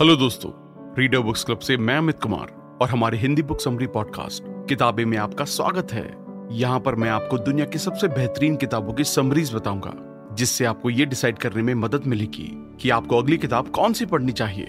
Hello दोस्तों reader books club से मैं अमित कुमार और हमारे हिंदी बुक समरी पॉडकास्ट किताबें में आपका स्वागत है। यहाँ पर मैं आपको दुनिया की सबसे बेहतरीन किताबों की समरीज बताऊँगा, जिससे आपको ये डिसाइड करने में मदद मिलेगी कि आपको अगली किताब कौन सी पढ़नी चाहिए।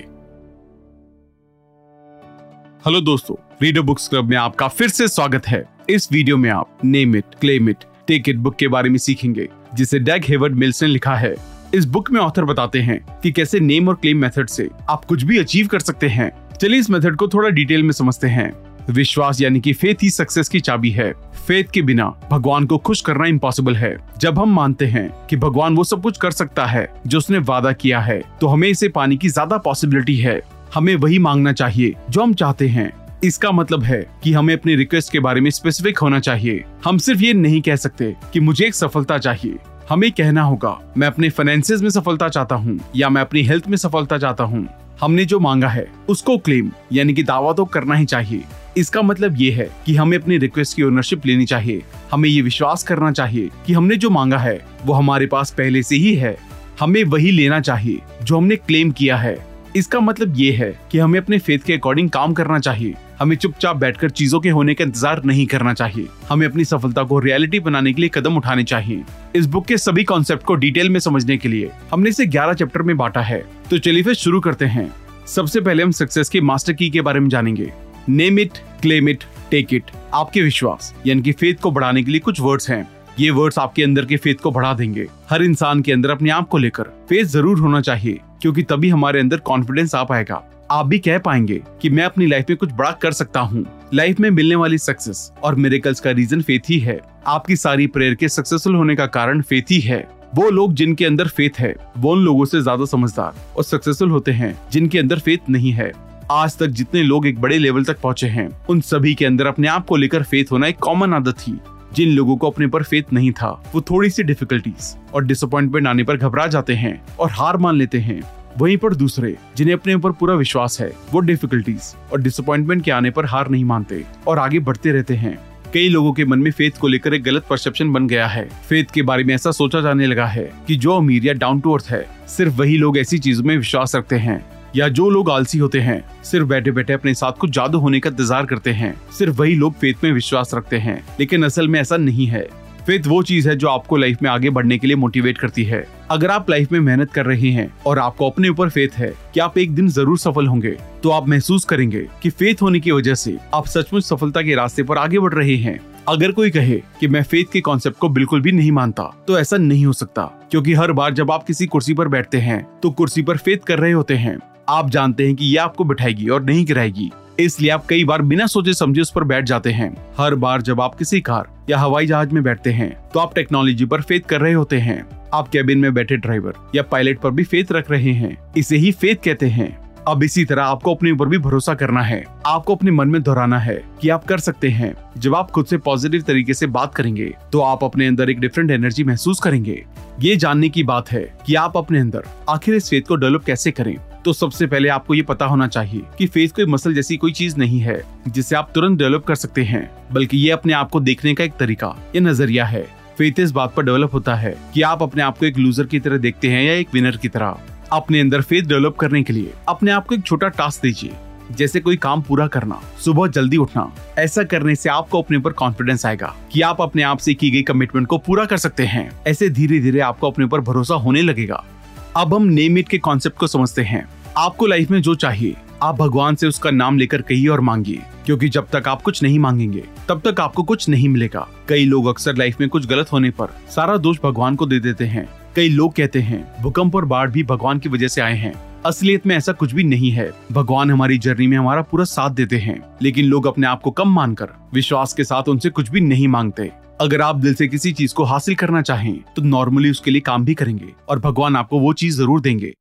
हेलो दोस्तों रीडर बुक्स क्लब में आपका फिर से स्वागत है। इस वीडियो में आप name it claim it take it book के बारे में सीखेंगे, जिसे डेग हेवर्ड मिल्स ने लिखा है। इस बुक में ऑथर बताते हैं कि कैसे नेम और क्लेम मेथड से आप कुछ भी अचीव कर सकते हैं। चलिए इस मेथड को थोड़ा डिटेल में समझते हैं। विश्वास यानी कि फेथ ही सक्सेस की चाबी है। फेथ के बिना भगवान को खुश करना इम्पॉसिबल है। जब हम मानते हैं कि भगवान वो सब कुछ कर सकता है जो उसने वादा किया है तो हमें इसे पाने की ज़्यादा पॉसिबिलिटी है। हमें वही मांगना चाहिए जो हम चाहते हैं। इसका मतलब है कि हमें अपनी रिक्वेस्ट के बारे में स्पेसिफिक होना चाहिए। हम सिर्फ़ ये नहीं कह सकते कि मुझे एक सफलता चाहिए। हमें कहना होगा, मैं अपने फाइनेंसिस में सफलता चाहता हूँ, या मैं अपनी हेल्थ में सफलता चाहता हूँ। हमने जो मांगा है, उसको क्लेम यानी कि दावा तो करना ही चाहिए। इसका मतलब ये है कि हमें अपनी रिक्वेस्ट की ओनरशिप लेनी चाहिए। हमें ये विश्वास करना चाहिए कि हमने जो मांगा है, वो हमारे पास पहले से ही है। हमें वही लेना चाहिए, जो हमने क्लेम किया है। इसका मतलब ये है कि हमें अपने फेथ के अकॉर्डिंग काम करना चाहिए। हमें चुपचाप बैठकर चीज़ों के होने का इंतज़ार नहीं करना चाहिए। हमें अपनी सफलता को रियलिटी बनाने के लिए कदम उठाने चाहिए। इस बुक के सभी कॉन्सेप्ट को डिटेल में समझने के लिए हमने इसे 11 चैप्टर में बांटा है। तो चलिए फिर शुरू करते हैं। सबसे पहले हम सक्सेस के मास्टर की के बारे में जानेंगे। Name it claim it take it आपके विश्वास, यानी कि फेथ को बढ़ाने के लिए कुछ वर्ड्स हैं। ये वर्ड्स आपके अंदर के फेथ को बढ़ा देंगे। हर इंसान के अंदर अपने आप को लेकर फेथ ज़रूर होना चाहिए। क्योंकि तभी हमारे अंदर कॉन्फिडेंस आ पाएगा। आप भी कह पाएँगे कि मैं अपनी लाइफ में कुछ बड़ा कर सकता हूँ। लाइफ में मिलने वाली सक्सेस और मेरेकल्स का रीजन फेथ ही है। आपकी सारी प्रेयर के सक्सेसफुल होने का कारण फेथ ही है। वो लोग जिनके अंदर फेथ है, वो उन लोगों से ज़्यादा समझदार और सक्सेसफुल होते हैं, जिनके अंदर फेथ नहीं है। आज तक जितने लोग एक बड़े लेवल तक पहुँचे हैं, उन सभी के अंदर अपने आप को लेकर फेथ होना एक कॉमन आदत थी जिन लोगों को अपने पर फेथ नहीं था, वो थोड़ी सी डिफिकल्टीज और डिसअपॉइंटमेंट आने पर घबरा जाते हैं और हार मान लेते हैं। वहीं पर दूसरे, जिन्हें अपने ऊपर पूरा विश्वास है, वो डिफिकल्टीज और डिसअपॉइंटमेंट के आने पर हार नहीं मानते और आगे बढ़ते रहते हैं। कई लोगों के मन में फेथ को लेकर एक गलत परसेप्शन बन गया है। फेथ के बारे में ऐसा सोचा जाने लगा है कि जो अमीर या डाउन टू अर्थ है, सिर्फ़ वही लोग ऐसी चीज़ों में विश्वास रखते हैं। या जो लोग आलसी होते हैं, सिर्फ़ बैठे बैठे अपने साथ कुछ जादू होने का इंतज़ार करते हैं। सिर्फ़ वही लोग फेथ में विश्वास रखते हैं, लेकिन असल में ऐसा नहीं है। फेथ वो चीज़ है जो आपको लाइफ में आगे बढ़ने के लिए मोटिवेट करती है। अगर आप लाइफ में मेहनत कर रहे हैं और आपको अपने ऊपर फेथ है कि आप एक दिन ज़रूर सफल होंगे तो आप महसूस करेंगे कि फेथ होने की वजह से आप सचमुच सफलता के रास्ते पर आगे बढ़ रहे हैं। अगर कोई कहे कि मैं फेथ के कॉन्सेप्ट को बिल्कुल भी नहीं मानता तो ऐसा नहीं हो सकता, क्योंकि हर बार जब आप किसी कुर्सी पर बैठते हैं तो कुर्सी पर फेथ कर रहे होते हैं। आप जानते हैं कि ये आपको बिठाएगी और नहीं गिराएगी। इसलिए आप कई बार बिना सोचे समझे उस पर बैठ जाते हैं। हर बार जब आप किसी कार या हवाई जहाज़ में बैठते हैं तो आप टेक्नोलॉजी पर फेथ कर रहे होते हैं। आप कैबिन में बैठे ड्राइवर या पायलट पर भी फेथ रख रहे हैं। इसे ही फेथ कहते हैं। अब इसी तरह आपको अपने ऊपर भी भरोसा करना है। आपको अपने मन में दोहराना है कि आप कर सकते हैं। जब आप खुद से पॉजिटिव तरीके से बात करेंगे तो आप अपने अंदर एक डिफरेंट एनर्जी महसूस करेंगे। ये जानने की बात है कि आप अपने अंदर आखिर इस फेथ को डेवलप कैसे करें। तो सबसे पहले आपको ये पता होना चाहिए कि फेस कोई मसल जैसी कोई चीज़ नहीं है, जिसे आप तुरंत डेवलप कर सकते हैं, बल्कि ये अपने आप को देखने का एक तरीका, या नज़रिया है। फेथ इस बात पर डेवलप होता है कि आप अपने आप को एक लूजर की तरह देखते हैं या एक विनर की तरह। अपने अंदर फेथ डेवलप करने के लिए अपने आप को एक छोटा टास्क दीजिए, जैसे कोई काम पूरा करना, सुबह जल्दी उठना। ऐसा करने से आपको अपने ऊपर कॉन्फिडेंस आएगा कि आप अपने आप से की गई कमिटमेंट को पूरा कर सकते हैं। ऐसे धीरे धीरे आपको अपने ऊपर भरोसा होने लगेगा। अब हम नेम इट के कॉन्सेप्ट को समझते हैं। आपको लाइफ में जो चाहिए, आप भगवान से उसका नाम लेकर कहिए और मांगिए। क्योंकि जब तक आप कुछ नहीं मांगेंगे, तब तक आपको कुछ नहीं मिलेगा। कई लोग अक्सर लाइफ में कुछ गलत होने पर सारा दोष भगवान को दे देते हैं। कई लोग कहते हैं, भूकंप और बाढ़ भी भगवान की वजह से आए हैं। असलियत में ऐसा कुछ भी नहीं है। भगवान हमारी जर्नी में हमारा पूरा साथ देते हैं। लेकिन लोग अपने आप को कम मानकर, विश्वास के साथ उनसे कुछ भी नहीं मांगते। अगर आप दिल से किसी चीज़ को हासिल करना चाहें तो नॉर्मली उसके लिए काम भी करेंगे और भगवान आपको वो चीज़ ज़रूर देंगे।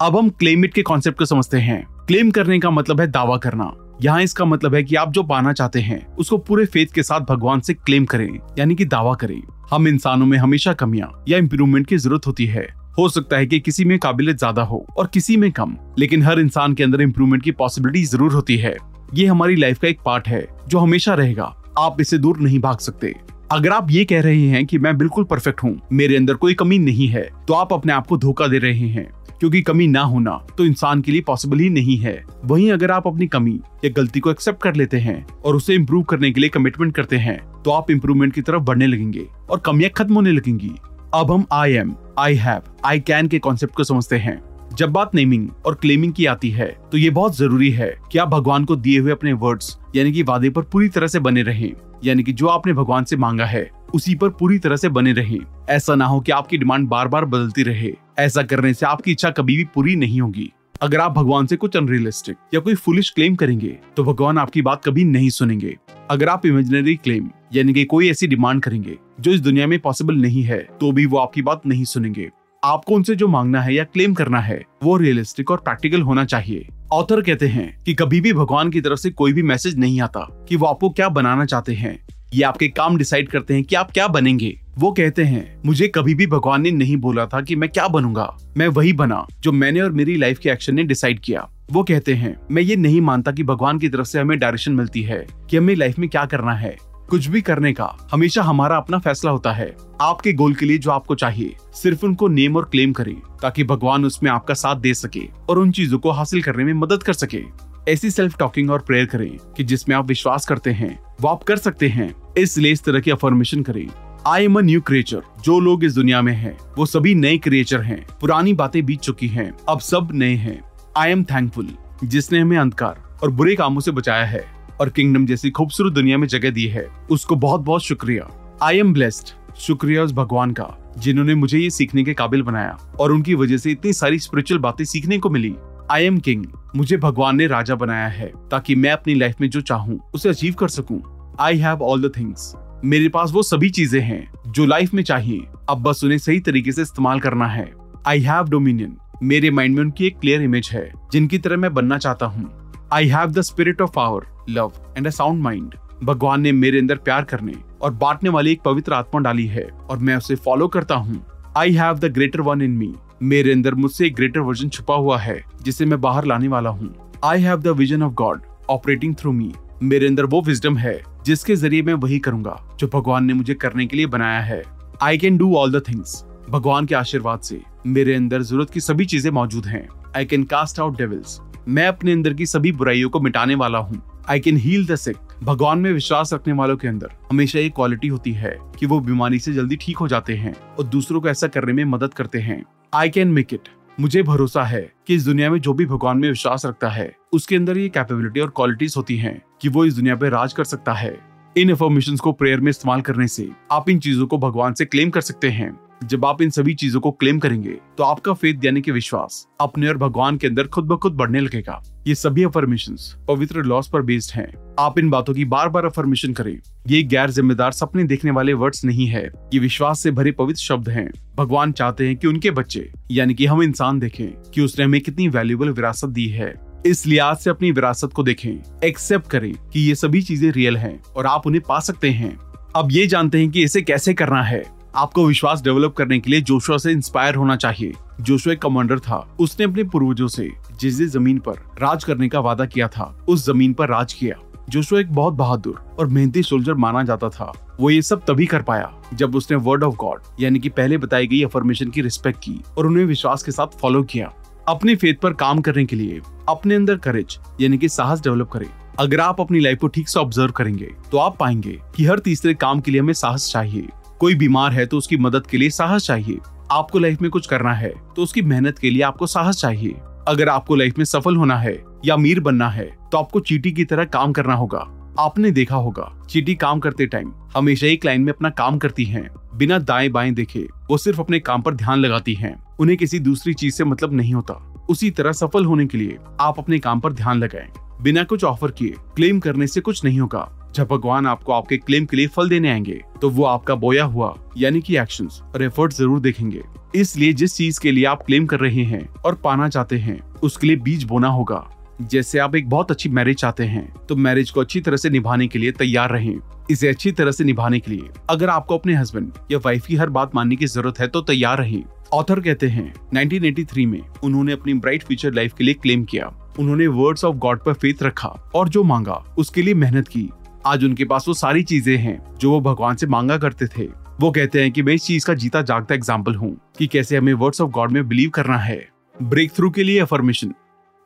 अब हम क्लेम इट के कॉन्सेप्ट को समझते हैं। क्लेम करने का मतलब है दावा करना। यहाँ इसका मतलब है कि आप जो पाना चाहते हैं, उसको पूरे फेथ के साथ भगवान से क्लेम करें, यानी कि दावा करें। हम इंसानों में हमेशा कमियाँ या इम्प्रूवमेंट की ज़रूरत होती है। हो सकता है कि किसी में काबिलियत ज़्यादा हो और किसी में कम, लेकिन हर इंसान के अंदर इम्प्रूवमेंट की पॉसिबिलिटी ज़रूर होती है। ये हमारी लाइफ का एक पार्ट है, जो हमेशा रहेगा। आप इसे दूर नहीं भाग सकते। अगर आप ये कह रहे हैं कि मैं बिल्कुल परफेक्ट हूँ, मेरे अंदर कोई कमी नहीं है तो आप अपने आप को धोखा दे रहे हैं। क्योंकि कमी ना होना तो इंसान के लिए पॉसिबल ही नहीं है। वहीं अगर आप अपनी कमी या गलती को एक्सेप्ट कर लेते हैं और उसे इम्प्रूव करने के लिए कमिटमेंट करते हैं तो आप इम्प्रूवमेंट की तरफ़ बढ़ने लगेंगे और कमियाँ खत्म होने लगेंगी। अब हम I am I have I can के कॉन्सेप्ट को समझते हैं। जब बात नेमिंग और क्लेमिंग की आती है तो ये बहुत ज़रूरी है कि आप भगवान को दिए हुए अपने वर्ड्स यानी कि वादे पर पूरी तरह से बने रहें। यानी कि जो आपने भगवान से मांगा है, उसी पर पूरी तरह से बने रहें। ऐसा ना हो कि आपकी डिमांड बार बार बदलती रहे। ऐसा करने से आपकी इच्छा कभी भी पूरी नहीं होगी। अगर आप भगवान से कुछ अनरियलिस्टिक या कोई फुलिश क्लेम करेंगे तो भगवान आपकी बात कभी नहीं सुनेंगे। अगर आप इमेजिनरी क्लेम यानी कि कोई ऐसी डिमांड करेंगे, जो इस दुनिया में पॉसिबल नहीं है तो भी वो आपकी बात नहीं सुनेंगे। आपको उनसे जो मांगना है या क्लेम करना है, वो रियलिस्टिक और प्रैक्टिकल होना चाहिए। ऑथर कहते हैं कि कभी भी भगवान की तरफ़ से कोई भी मैसेज नहीं आता कि वो आपको क्या बनाना चाहते हैं। ये आपके काम डिसाइड करते हैं कि आप क्या बनेंगे। वो कहते हैं, मुझे कभी भी भगवान ने नहीं बोला था कि मैं क्या बनूँगा। मैं वही बना जो मैंने और मेरी लाइफ के एक्शन ने डिसाइड किया। वो कहते हैं, मैं ये नहीं मानता कि भगवान की तरफ़ से हमें डायरेक्शन मिलती है कि हमें लाइफ में क्या करना है। कुछ भी करने का हमेशा हमारा अपना फैसला होता है। आपके गोल के लिए जो आपको चाहिए, सिर्फ़ उनको नेम और क्लेम करें, ताकि भगवान उसमें आपका साथ दे सके और उन चीज़ों को हासिल करने में मदद कर सके। ऐसी सेल्फ टॉकिंग और प्रेयर करें कि जिसमें आप विश्वास करते हैं वो आप कर सकते हैं। इसलिए इस तरह की अफर्मेशन करें। I am a new creature जो लोग इस दुनिया में हैं, वो सभी नए क्रिएचर हैं। पुरानी बातें बीत चुकी हैं अब सब नए हैं। आई एम थैंकफुल जिसने हमें अंधकार और बुरे कामों से बचाया है और किंगडम जैसी खूबसूरत दुनिया में जगह दी है उसको बहुत बहुत शुक्रिया। आई एम ब्लेस्ड शुक्रिया उस भगवान का जिन्होंने मुझे ये सीखने के काबिल बनाया और उनकी वजह से इतनी सारी स्पिरिचुअल बातें सीखने को मिली। आई एम किंग मुझे भगवान ने राजा बनाया है ताकि मैं अपनी लाइफ में जो चाहूँ, उसे अचीव कर सकूँ। I have all the things मेरे पास वो सभी चीज़ें हैं जो लाइफ में चाहिए। अब बस उन्हें सही तरीके से इस्तेमाल करना है। आई हैव डोमिनियन मेरे माइंड में उनकी एक क्लियर इमेज है, जिनकी तरह मैं बनना चाहता हूँ। I have the spirit of power love and a sound mind भगवान ने मेरे अंदर प्यार करने और बांटने वाली एक पवित्र आत्मा डाली है, और मैं उसे फॉलो करता हूँ। I have the greater one in me मेरे अंदर मुझसे एक ग्रेटर वर्जन छुपा हुआ है, जिसे मैं बाहर लाने वाला हूँ। I have the vision of God operating through me मेरे अंदर वो विजडम है, जिसके ज़रिए मैं वही करूँगा, जो भगवान ने मुझे करने के लिए बनाया है। I can do all the things भगवान के आशीर्वाद से। मेरे अंदर ज़रूरत की सभी चीज़ें मौजूद हैं। I can cast out devils मैं अपने अंदर की सभी बुराइयों को मिटाने वाला हूँ। I can heal the sick भगवान में विश्वास रखने वालों के अंदर हमेशा एक क्वालिटी होती है कि वो बीमारी से जल्दी ठीक हो जाते हैं और दूसरों को ऐसा करने में मदद करते हैं। आई कैन मेक इट मुझे भरोसा है कि इस दुनिया में जो भी भगवान में विश्वास रखता है, उसके अंदर ये कैपेबिलिटी और क्वालिटीज होती हैं कि वो इस दुनिया पे राज कर सकता है। इन इन्फॉर्मेशन को प्रेयर में इस्तेमाल करने से आप इन चीज़ों को भगवान से क्लेम कर सकते हैं। जब आप इन सभी चीज़ों को क्लेम करेंगे तो आपका फेथ यानी कि विश्वास अपने और भगवान के अंदर खुद ब खुद बढ़ने लगेगा। ये सभी अफर्मेशन पवित्र लॉस पर बेस्ड हैं। आप इन बातों की बार बार अफर्मेशन करें। ये गैर जिम्मेदार सपने देखने वाले वर्ड्स नहीं है। ये विश्वास से भरे पवित्र शब्द हैं। भगवान चाहते हैं कि उनके बच्चे, यानी कि हम इंसान देखें कि उसने हमें कितनी वैल्यूबल विरासत दी है। इस लिहाज से अपनी विरासत को देखें। एक्सेप्ट करें कि ये सभी चीज़ें रियल हैं और आप उन्हें पा सकते हैं। अब ये जानते हैं कि इसे कैसे करना है। आपको विश्वास डेवलप करने के लिए जोशुआ से इंस्पायर होना चाहिए। जोशुआ एक कमांडर था। उसने अपने पूर्वजों से जिस ज़मीन पर राज करने का वादा किया था, उस ज़मीन पर राज किया। जोशुआ एक बहुत बहादुर और मेहनती सोल्जर माना जाता था। वो ये सब तभी कर पाया जब उसने वर्ड ऑफ़ गॉड यानी कि पहले बताई गई अफर्मेशन की रिस्पेक्ट की और उन्हें विश्वास के साथ फॉलो किया। अपने फेथ पर काम करने के लिए, अपने अंदर करेज यानी कि साहस डेवलप करें। अगर आप अपनी लाइफ को ठीक से ऑब्ज़र्व करेंगे तो आप पाएँगे कि हर तीसरे काम के लिए हमें साहस चाहिए। कोई बीमार है तो उसकी मदद के लिए साहस चाहिए। आपको लाइफ में कुछ करना है तो उसकी मेहनत के लिए आपको साहस चाहिए। अगर आपको लाइफ में सफल होना है या अमीर बनना है तो आपको चीटी की तरह काम करना होगा। आपने देखा होगा, चीटी काम करते टाइम हमेशा एक लाइन में अपना काम करती हैं। बिना दाएँ बाएँ देखे, वो सिर्फ़ अपने काम पर ध्यान लगाती हैं। उन्हें किसी दूसरी चीज़ से मतलब नहीं होता। उसी तरह सफल होने के लिए आप अपने काम पर ध्यान लगाएँ। बिना कुछ ऑफ़र किए क्लेम करने से कुछ नहीं होगा। जब भगवान आपको आपके क्लेम के लिए फल देने आएँगे तो वो आपका बोया हुआ, यानी कि एक्शंस और एफर्ट ज़रूर देखेंगे। इसलिए जिस चीज़ के लिए आप क्लेम कर रहे हैं, और पाना चाहते हैं, उसके लिए बीज बोना होगा। जैसे आप एक बहुत अच्छी मैरिज चाहते हैं तो मैरिज को अच्छी तरह से निभाने के लिए तैयार रहें। इसे अच्छी तरह से निभाने के लिए, अगर आपको अपने हस्बैंड या वाइफ की हर बात मानने की ज़रूरत है तो तैयार रहें। ऑथर कहते हैं, 1983 में उन्होंने अपनी ब्राइट फ्यूचर लाइफ के लिए क्लेम किया। उन्होंने वर्ड्स ऑफ़ गॉड पर फेथ रखा, और जो मांगा, उसके लिए मेहनत की। आज उनके पास वो सारी चीज़ें हैं, जो वो भगवान से मांगा करते थे। वो कहते हैं कि मैं इस चीज़ का जीता जागता एग्ज़ाम्पल हूँ, कि कैसे हमें वर्ड्स ऑफ़ गॉड में बिलीव करना है। ब्रेक थ्रू के लिए अफर्मेशन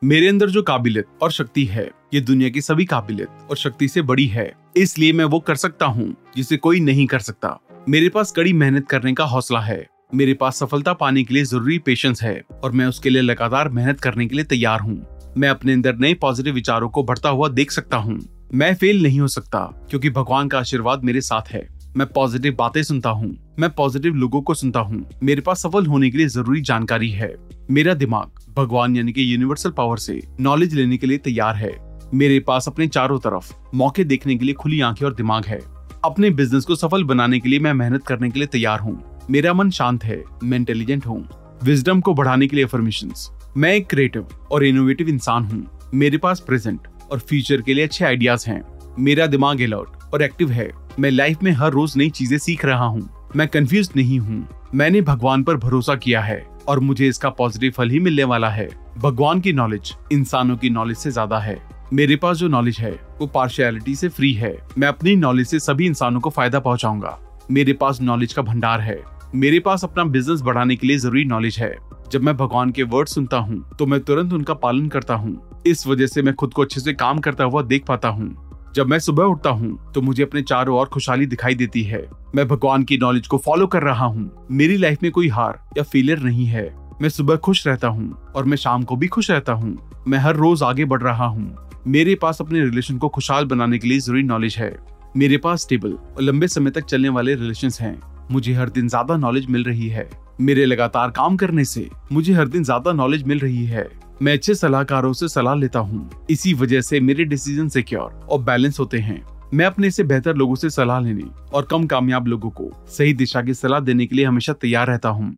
मेरे अंदर जो काबिलियत और शक्ति है, ये दुनिया की सभी काबिलियत और शक्ति से बड़ी है। इसलिए मैं वो कर सकता हूँ, जिसे कोई नहीं कर सकता। मेरे पास कड़ी मेहनत करने का हौसला है। मेरे पास सफलता पाने के लिए ज़रूरी पेशेंस है, और मैं उसके लिए लगातार मेहनत करने के लिए तैयार हूँ। मैं अपने अंदर नए पॉजिटिव विचारों को बढ़ता हुआ देख सकता हूँ। मैं फेल नहीं हो सकता, क्योंकि भगवान का आशीर्वाद मेरे साथ है। मैं पॉजिटिव बातें सुनता हूँ, मैं पॉजिटिव लोगों को सुनता हूँ। मेरे पास सफल होने के लिए ज़रूरी जानकारी है। मेरा दिमाग भगवान यानी कि यूनिवर्सल पावर से नॉलेज लेने के लिए तैयार है। मेरे पास अपने चारों तरफ़ मौके देखने के लिए खुली आँखें और दिमाग है। अपने बिज़नेस को सफल बनाने के लिए मैं मेहनत करने के लिए तैयार हूँ। मेरा मन शांत है, मैं इंटेलिजेंट हूँ। विजडम को बढ़ाने के लिए अफर्मेशन मैं एक क्रिएटिव और इनोवेटिव इंसान हूँ। मेरे पास प्रेजेंट और फ्यूचर के लिए अच्छे आइडियाज़ हैं। मेरा दिमाग अलर्ट और एक्टिव है। मैं लाइफ में हर रोज नई चीज़ें सीख रहा हूँ। मैं कंफ्यूज नहीं हूँ। मैंने भगवान पर भरोसा किया है, और मुझे इसका पॉजिटिव फल ही मिलने वाला है। भगवान की नॉलेज इंसानों की नॉलेज से ज़्यादा है। मेरे पास जो नॉलेज है, वो पार्शियलिटी से फ्री है। मैं अपनी नॉलेज से सभी इंसानों को फ़ायदा पहुंचाऊँगा। मेरे पास नॉलेज का भंडार है। मेरे पास अपना बिज़नेस बढ़ाने के लिए ज़रूरी नॉलेज है। जब मैं भगवान के वर्ड सुनता हूँ तो मैं तुरंत उनका पालन करता हूँ। इस वजह से मैं खुद को अच्छे से काम करता हुआ देख पाता हूँ। जब मैं सुबह उठता हूँ तो मुझे अपने चारों ओर खुशहाली दिखाई देती है। मैं भगवान की नॉलेज को फॉलो कर रहा हूँ। मेरी लाइफ में कोई हार या फेलियर नहीं है। मैं सुबह खुश रहता हूँ और मैं शाम को भी खुश रहता हूँ। मैं हर रोज आगे बढ़ रहा हूँ। मेरे पास अपने रिलेशन को खुशहाल बनाने के लिए ज़रूरी नॉलेज है। मेरे पास स्टेबल और लंबे समय तक चलने वाले रिलेशन हैं। मुझे हर दिन ज़्यादा नॉलेज मिल रही है। मेरे लगातार काम करने से मुझे हर दिन ज़्यादा नॉलेज मिल रही है। मैं अच्छे सलाहकारों से सलाह लेता हूँ। इसी वजह से मेरे डिसीज़न सिक्योर और बैलेंस होते हैं। मैं अपने से बेहतर लोगों से सलाह लेने और कम कामयाब लोगों को सही दिशा की सलाह देने के लिए हमेशा तैयार रहता हूँ।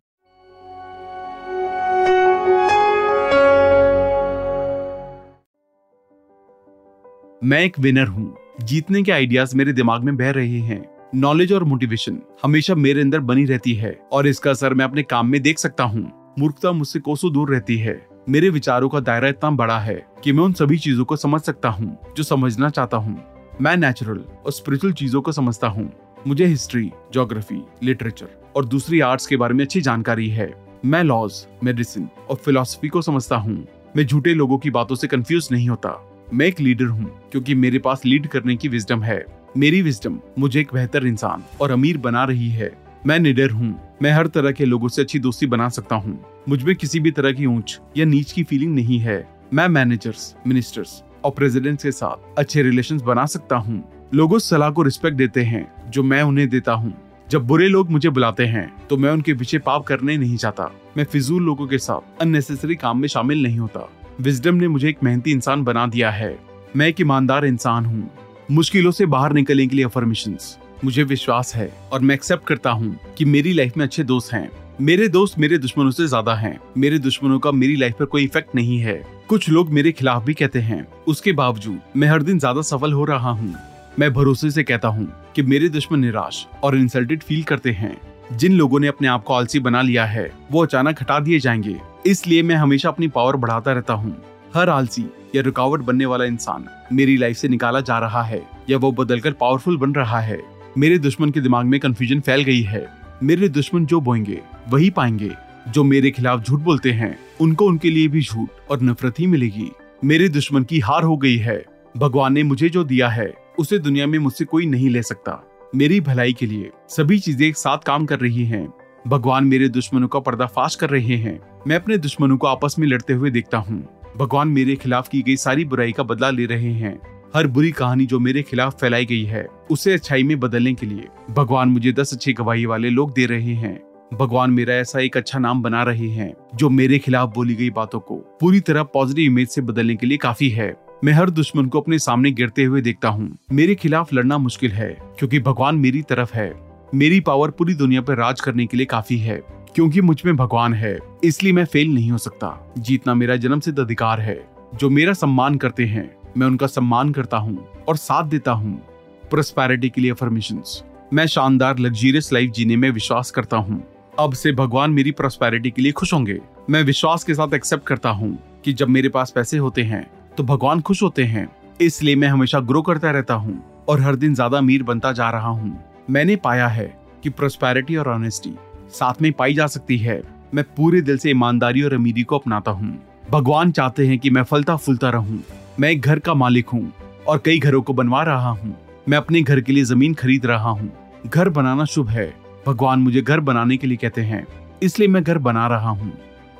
मैं एक विनर हूँ। जीतने के आइडियाज़ मेरे दिमाग में बह रहे हैं। नॉलेज और मोटिवेशन हमेशा मेरे अंदर बनी रहती है और इसका असर मैं अपने काम में देख सकता हूँ। मूर्खता मुझसे कोसों दूर रहती है। मेरे विचारों का दायरा इतना बड़ा है कि मैं उन सभी चीज़ों को समझ सकता हूँ, जो समझना चाहता हूँ। मैं नेचुरल और स्पिरिचुअल चीज़ों को समझता हूँ। मुझे हिस्ट्री जोग्राफी लिटरेचर और दूसरी आर्ट्स के बारे में अच्छी जानकारी है। मैं लॉज मेडिसिन और फिलोसफी को समझता हूँ। मैं झूठे लोगों की बातों से कंफ्यूज नहीं होता। मैं एक लीडर हूँ, क्योंकि मेरे पास लीड करने की विजडम है। मेरी विजडम मुझे एक बेहतर इंसान और अमीर बना रही है। मैं निडर हूँ। मैं हर तरह के लोगों से अच्छी दोस्ती बना सकता हूँ। मुझमें किसी भी तरह की ऊंच या नीच की फीलिंग नहीं है। मैं मैनेजर्स मिनिस्टर्स और प्रेसिडेंट के साथ अच्छे रिलेशंस बना सकता हूँ। लोगों सलाह को रिस्पेक्ट देते हैं जो मैं उन्हें देता हूँ। जब बुरे लोग मुझे बुलाते हैं तो मैं उनके पीछे पाप करने नहीं चाहता मैं फिजूल लोगों के साथ अननेसेसरी काम में शामिल नहीं होता। विजडम ने मुझे एक मेहनती इंसान बना दिया है। मैं एक ईमानदार इंसान हूँ। मुश्किलों से बाहर निकलने के लिए अफर्मेशन मुझे विश्वास है और मैं एक्सेप्ट करता हूँ कि मेरी लाइफ में अच्छे दोस्त हैं। मेरे दोस्त मेरे दुश्मनों से ज़्यादा हैं। मेरे दुश्मनों का मेरी लाइफ पर कोई इफ़ेक्ट नहीं है। कुछ लोग मेरे खिलाफ भी कहते हैं। उसके बावजूद, मैं हर दिन ज़्यादा सफल हो रहा हूँ। मैं भरोसे से कहता हूँ कि मेरे दुश्मन निराश और इंसल्टेड फील करते हैं। जिन लोगों ने अपने आप को आलसी बना लिया है, वो अचानक हटा दिए जाएँगे। इसलिए मैं हमेशा अपनी पावर बढ़ाता रहता हूँ। हर आलसी या रुकावट बनने वाला इंसान मेरी लाइफ से निकाला जा रहा है, या वो बदलकर पावरफुल बन रहा है, मेरे दुश्मन के दिमाग में कंफ्यूजन फैल गई है, मेरे दुश्मन जो बोएँगे, वही पाएँगे, जो मेरे खिलाफ झूठ बोलते हैं, उनको उनके लिए भी झूठ और नफरत ही मिलेगी। मेरे दुश्मन की हार हो गई है, भगवान ने मुझे जो दिया है, उसे दुनिया में मुझसे कोई नहीं ले सकता। मेरी भलाई के लिए सभी चीज़ें एक साथ काम कर रही हैं। भगवान मेरे दुश्मनों का पर्दाफाश कर रहे हैं। मैं अपने दुश्मनों को आपस में लड़ते हुए देखता हूँ। भगवान मेरे खिलाफ की गई सारी बुराई का बदला ले रहे हैं। हर बुरी कहानी जो मेरे खिलाफ फैलाई गई है, उसे अच्छाई में बदलने के लिए भगवान मुझे दस अच्छी गवाही वाले लोग दे रहे हैं। भगवान मेरा ऐसा एक अच्छा नाम बना रहे हैं, जो मेरे खिलाफ बोली गई बातों को पूरी तरह पॉजिटिव इमेज से बदलने के लिए काफ़ी है। मैं हर दुश्मन को अपने सामने गिरते हुए देखता हूँ। मेरे खिलाफ लड़ना मुश्किल है, क्योंकि भगवान मेरी तरफ़ है। मेरी पावर पूरी दुनिया पर राज करने के लिए काफ़ी है। क्योंकि मुझमें भगवान है, इसलिए मैं फेल नहीं हो सकता। जीतना मेरा जन्म सिद्ध अधिकार है। जो मेरा सम्मान करते हैं, मैं उनका सम्मान करता हूँ और साथ देता हूँ। प्रोस्पैरिटी के लिए अफर्मेशन मैं शानदार लग्जीरियस लाइफ जीने में विश्वास करता हूँ। अब से भगवान मेरी प्रोस्पैरिटी के लिए खुश होंगे। मैं विश्वास के साथ एक्सेप्ट करता हूँ कि जब मेरे पास पैसे होते हैं तो भगवान खुश होते हैं। इसलिए मैं हमेशा ग्रो करता रहता हूँ और हर दिन ज़्यादा अमीर बनता जा रहा हूँ। मैंने पाया है कि प्रोस्पैरिटी और ऑनेस्टी साथ में पाई जा सकती है। मैं पूरे दिल से ईमानदारी और अमीरी को अपनाता हूँ। भगवान चाहते हैं कि मैं फलता फूलता रहूँ। मैं एक घर का मालिक हूँ और कई घरों को बनवा रहा हूँ। मैं अपने घर के लिए ज़मीन खरीद रहा हूँ। घर बनाना शुभ है। भगवान मुझे घर बनाने के लिए कहते हैं। इसलिए मैं घर बना रहा हूँ।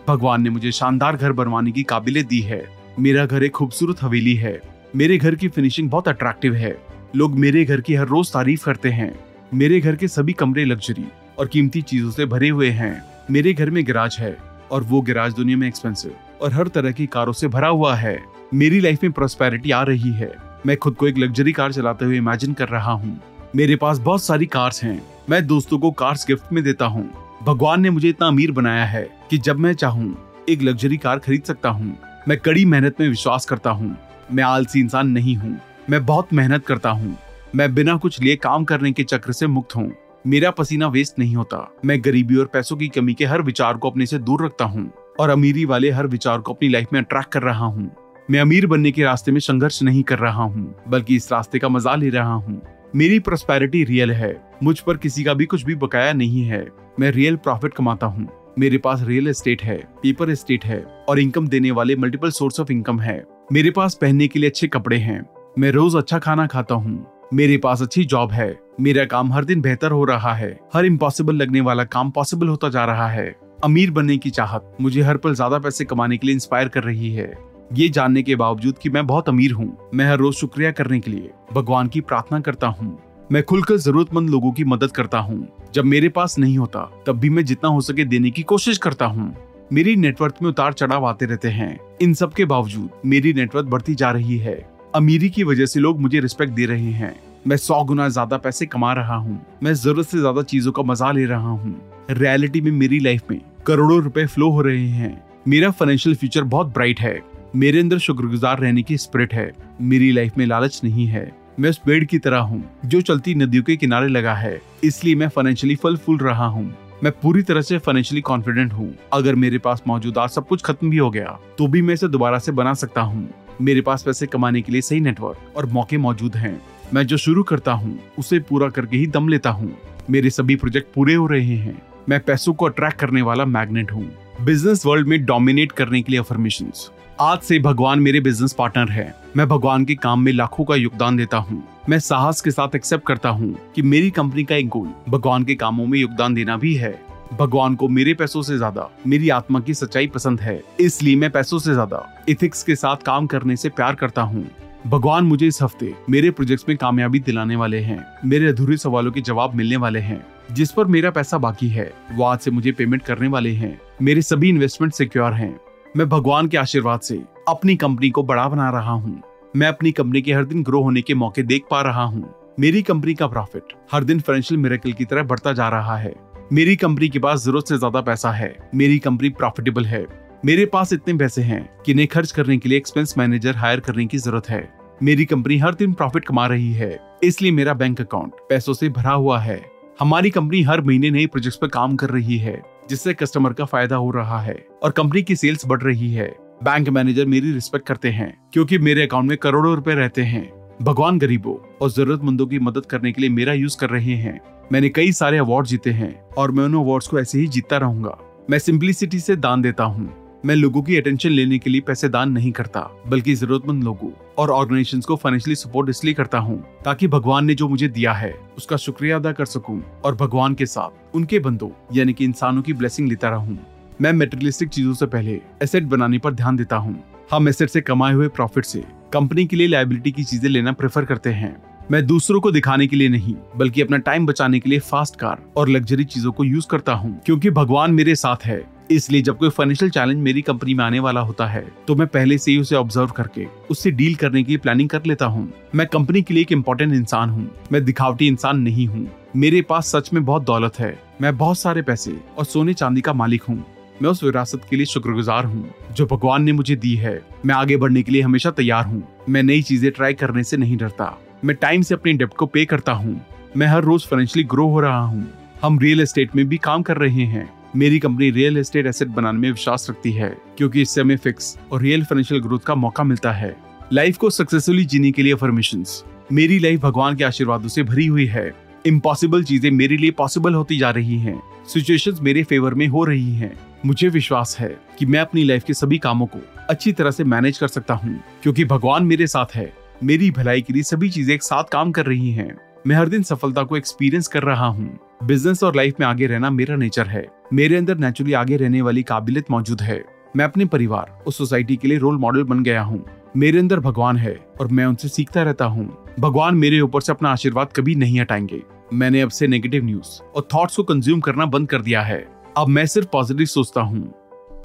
भगवान ने मुझे शानदार घर बनवाने की काबिलियत दी है। मेरा घर एक खूबसूरत हवेली है। मेरे घर की फिनिशिंग बहुत अट्रैक्टिव है। लोग मेरे घर की हर रोज तारीफ़ करते हैं। मेरे घर के सभी कमरे लग्जरी और कीमती चीज़ों से भरे हुए हैं। मेरे घर में गिराज है और वो गिराज दुनिया में एक्सपेंसिव और हर तरह की कारों से भरा हुआ है। मेरी लाइफ में प्रोस्पेरिटी आ रही है। मैं खुद को एक लग्जरी कार चलाते हुए इमेजिन कर रहा हूँ। मेरे पास बहुत सारी कार्स हैं। मैं दोस्तों को कार्स गिफ्ट में देता हूँ। भगवान ने मुझे इतना अमीर बनाया है कि जब मैं चाहूँ, एक लग्जरी कार खरीद सकता हूँ। मैं कड़ी मेहनत में विश्वास करता हूँ। मैं आलसी इंसान नहीं हूँ। मैं बहुत मेहनत करता हूँ। मैं बिना कुछ लिए काम करने के चक्र से मुक्त हूँ। मेरा पसीना वेस्ट नहीं होता। मैं गरीबी और पैसों की कमी के हर विचार को अपने से दूर रखता हूँ और अमीरी वाले हर विचार को अपनी लाइफ में अट्रैक्ट कर रहा हूँ। मैं अमीर बनने के रास्ते में संघर्ष नहीं कर रहा हूँ, बल्कि इस रास्ते का मज़ा ले रहा हूँ। मेरी प्रोस्पेरिटी रियल है। मुझ पर किसी का भी कुछ भी बकाया नहीं है। मैं रियल प्रॉफिट कमाता हूँ। मेरे पास रियल एस्टेट है पेपर एस्टेट है और इनकम देने वाले मल्टीपल सोर्स ऑफ़ इनकम है। मेरे पास पहनने के लिए अच्छे कपड़े हैं। मैं रोज अच्छा खाना खाता हूँ। मेरे पास अच्छी जॉब है। मेरा काम हर दिन बेहतर हो रहा है। हर इम्पॉसिबल लगने वाला काम पॉसिबल होता जा रहा है। अमीर बनने की चाहत मुझे हर पल ज़्यादा पैसे कमाने के लिए इंस्पायर कर रही है। ये जानने के बावजूद कि मैं बहुत अमीर हूँ। मैं हर रोज शुक्रिया करने के लिए भगवान की प्रार्थना करता हूँ। मैं खुलकर जरूरतमंद लोगों की मदद करता हूँ। जब मेरे पास नहीं होता, तब भी मैं जितना हो सके देने की कोशिश करता हूँ। मेरी नेटवर्क में उतार चढ़ाव आते रहते हैं। इन सब के बावजूद मेरी नेटवर्क बढ़ती जा रही है। अमीरी की वजह से लोग मुझे रिस्पेक्ट दे रहे हैं। मैं सौ गुना ज़्यादा पैसे कमा रहा हूँ। मैं ज़रूरत से ज़्यादा चीज़ों का मज़ा ले रहा हूँ। रियलिटी में मेरी लाइफ में करोड़ों रुपए फ्लो हो रहे हैं। मेरा फाइनेंशियल फ्यूचर बहुत ब्राइट है। मेरे अंदर शुक्रगुजार रहने की स्पिरिट है। मेरी लाइफ में लालच नहीं है। मैं उस पेड़ की तरह हूँ, जो चलती नदियों के किनारे लगा है। इसलिए मैं फाइनेंशियली फल फूल रहा हूँ। मैं पूरी तरह से फाइनेंशियली कॉन्फिडेंट हूँ। अगर मेरे पास मौजूदा सब कुछ खत्म भी हो गया तो भी मैं इसे दोबारा से बना सकता हूँ। मेरे पास पैसे कमाने के लिए सही नेटवर्क और मौके मौजूद हैं। मैं जो शुरू करता हूँ, उसे पूरा करके ही दम लेता हूँ। मेरे सभी प्रोजेक्ट पूरे हो रहे हैं। मैं पैसों को अट्रैक्ट करने वाला मैग्नेट हूँ। बिज़नेस वर्ल्ड में डोमिनेट करने के लिए अफर्मेशन आज से भगवान मेरे बिज़नेस पार्टनर है। मैं भगवान के काम में लाखों का योगदान देता हूँ। मैं साहस के साथ एक्सेप्ट करता हूँ कि मेरी कंपनी का एक गोल भगवान के कामों में योगदान देना भी है। भगवान को मेरे पैसों से ज़्यादा, मेरी आत्मा की सच्चाई पसंद है, इसलिए मैं पैसों से ज़्यादा इथिक्स के साथ काम करने से प्यार करता हूँ। भगवान मुझे इस हफ़्ते मेरे प्रोजेक्ट्स में कामयाबी दिलाने वाले हैं, मेरे अधूरे सवालों के जवाब मिलने वाले हैं, जिस पर मेरा पैसा बाकी है, वो आज से मुझे पेमेंट करने वाले हैं, मेरे सभी इन्वेस्टमेंट सिक्योर हैं। मैं भगवान के आशीर्वाद से अपनी कंपनी को बड़ा बना रहा हूँ। मैं अपनी कंपनी के हर दिन ग्रो होने के मौके देख पा रहा हूँ। मेरी कंपनी का प्रॉफिट हर दिन फाइनेंशियल मेरेकल की तरह बढ़ता जा रहा है। मेरी कंपनी के पास ज़रूरत से ज़्यादा पैसा है, मेरी कंपनी प्रॉफिटेबल है। मेरे पास इतने पैसे हैं कि इन्हें खर्च करने के लिए एक्सपेंस मैनेजर हायर करने की ज़रूरत है। मेरी कंपनी हर दिन प्रॉफिट कमा रही है, इसलिए मेरा बैंक अकाउंट पैसों से भरा हुआ है। हमारी कंपनी हर महीने नए प्रोजेक्ट्स पर काम कर रही है, जिससे कस्टमर का फ़ायदा हो रहा है और कंपनी की सेल्स बढ़ रही है। बैंक मैनेजर मेरी रिस्पेक्ट करते हैं, क्योंकि मेरे अकाउंट में करोड़ों रुपए रहते हैं। भगवान गरीबों और जरूरतमंदों की मदद करने के लिए मेरा यूज़ कर रहे हैं। मैंने कई सारे अवार्ड जीते हैं और मैं उन अवार्ड्स को ऐसे ही जीतता रहूँगा। मैं सिंपलिसिटी से दान देता हूँ। मैं लोगों की अटेंशन लेने के लिए पैसे दान नहीं करता, बल्कि जरूरतमंद लोगों और ऑर्गेनाइजेशन को फाइनेंशियली सपोर्ट इसलिए करता हूँ ताकि भगवान ने जो मुझे दिया है, उसका शुक्रिया अदा कर सकूँ और भगवान के साथ, उनके बंदों, यानी कि इंसानों की ब्लेसिंग लेता रहूँ। मैं मेटेरियलिस्टिक चीज़ों से पहले एसेट बनाने पर ध्यान देता हूँ। हम एसेट से कमाए हुए प्रॉफिट से कंपनी के लिए लाइबिलिटी की चीज़ें लेना प्रेफर करते हैं। मैं दूसरों को दिखाने के लिए नहीं, बल्कि अपना टाइम बचाने के लिए फास्ट कार और लग्जरी चीज़ों को यूज़ करता हूँ, क्योंकि भगवान मेरे साथ है। इसलिए जब कोई फाइनेंशियल चैलेंज मेरी कंपनी में आने वाला होता है तो मैं पहले से ही उसे ऑब्ज़र्व करके, उससे डील करने की प्लानिंग कर लेता हूँ। मैं कंपनी के लिए एक इम्पोर्टेंट इंसान हूँ। मैं दिखावटी इंसान नहीं हूँ। मेरे पास सच में बहुत दौलत है। मैं बहुत सारे पैसे और सोने चांदी का मालिक हूँ। मैं उस विरासत के लिए शुक्रगुजार हूँ, जो भगवान ने मुझे दी है। मैं आगे बढ़ने के लिए हमेशा तैयार हूँ। मैं नई चीज़ें ट्राई करने से नहीं डरता। मैं टाइम से अपनी डेप्ट को पे करता हूँ। मैं हर रोज फाइनेंशियली ग्रो हो रहा हूँ। हम रियल एस्टेट में भी काम कर रहे हैं। मेरी कंपनी रियल एस्टेट एसेट बनाने में विश्वास रखती है, क्योंकि इससे हमें फिक्स और रियल फाइनेंशियल ग्रोथ का मौका मिलता है। लाइफ को सक्सेसफुली जीने के लिए अफर्मेशन मेरी लाइफ भगवान के आशीर्वादों से भरी हुई है। इम्पॉसिबल चीज़ें मेरे लिए पॉसिबल होती जा रही हैं। सिचुएशंस मेरे फेवर में हो रही हैं। मुझे विश्वास है कि मैं अपनी लाइफ के सभी कामों को अच्छी तरह से मैनेज कर सकता हूँ, क्योंकि भगवान मेरे साथ है। मेरी भलाई के लिए सभी चीज़ें एक साथ काम कर रही हैं। मैं हर दिन सफलता को एक्सपीरियंस कर रहा हूँ। बिज़नेस और लाइफ में आगे रहना मेरा नेचर है। मेरे अंदर नेचुरली आगे रहने वाली काबिलियत मौजूद है। मैं अपने परिवार और सोसाइटी के लिए रोल मॉडल बन गया हूँ। मेरे अंदर भगवान है और मैं उनसे सीखता रहता हूँ। भगवान मेरे ऊपर से अपना आशीर्वाद कभी नहीं हटाएँगे। मैंने अब से नेगेटिव न्यूज़ और थॉट्स को कंज्यूम करना बंद कर दिया है। अब मैं सिर्फ़ पॉजिटिव सोचता हूँ।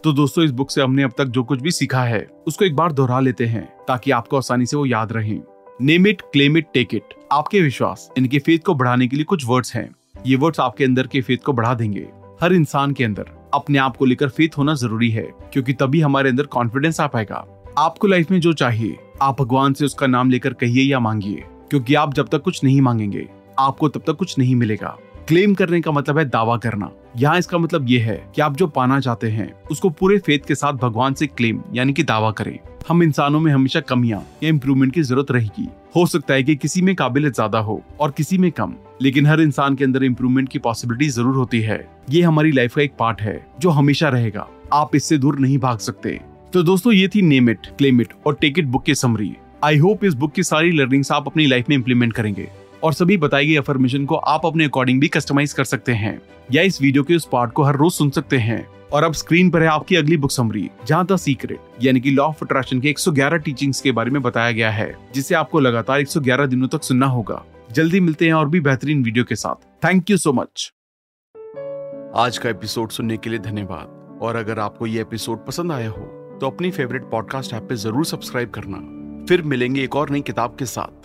तो दोस्तों, इस बुक से हमने अब तक जो कुछ भी सीखा है, उसको एक बार दोहरा लेते हैं, ताकि आपको आसानी से वो याद रहे। Name it claim it take it आपके विश्वास, इनके फेथ को बढ़ाने के लिए कुछ वर्ड्स हैं। ये वर्ड्स आपके अंदर के फेथ को बढ़ा देंगे। हर इंसान के अंदर, अपने आप को लेकर फेथ होना ज़रूरी है, क्योंकि तभी हमारे अंदर कॉन्फिडेंस आ पाएगा। आपको लाइफ में जो चाहिए, आप भगवान से उसका नाम लेकर कहिए या मांगिए, क्योंकि आप जब तक कुछ नहीं मांगेंगे, आपको तब तक कुछ नहीं मिलेगा। क्लेम करने का मतलब है दावा करना। यहाँ इसका मतलब ये है कि आप जो पाना चाहते हैं, उसको पूरे फेथ के साथ भगवान से क्लेम यानी कि दावा करें। हम इंसानों में हमेशा कमियाँ या इम्प्रूवमेंट की ज़रूरत रहेगी। हो सकता है कि किसी में काबिलियत ज़्यादा हो और किसी में कम, लेकिन हर इंसान के अंदर इम्प्रूवमेंट की पॉसिबिलिटी ज़रूर होती है। ये हमारी लाइफ का एक पार्ट है, जो हमेशा रहेगा। आप इससे दूर नहीं भाग सकते। तो दोस्तों, ये थी नेम इट क्लेम इट और टेक इट बुक की समरी आई होप इस बुक की सारी लर्निंग्स आप अपनी लाइफ में इम्प्लीमेंट करेंगे। और सभी बताई गई अफर्मेशन को आप अपने अकॉर्डिंग भी कस्टमाइज कर सकते हैं। या इस वीडियो के उस पार्ट को हर रोज सुन सकते हैं। और अब स्क्रीन पर है आपकी अगली बुक समरी जहाँ द सीक्रेट यानी कि लॉ ऑफ़ अट्रैक्शन के 111 टीचिंग्स के बारे में बताया गया है, जिसे आपको लगातार 111 दिनों तक सुनना होगा। जल्दी मिलते हैं और भी बेहतरीन वीडियो के साथ। थैंक यू सो मच आज का एपिसोड सुनने के लिए धन्यवाद। और अगर आपको ये एपिसोड पसंद आया हो तो अपनी फेवरेट पॉडकास्ट ऐप पे ज़रूर सब्सक्राइब करना। फिर मिलेंगे एक और नई किताब के साथ।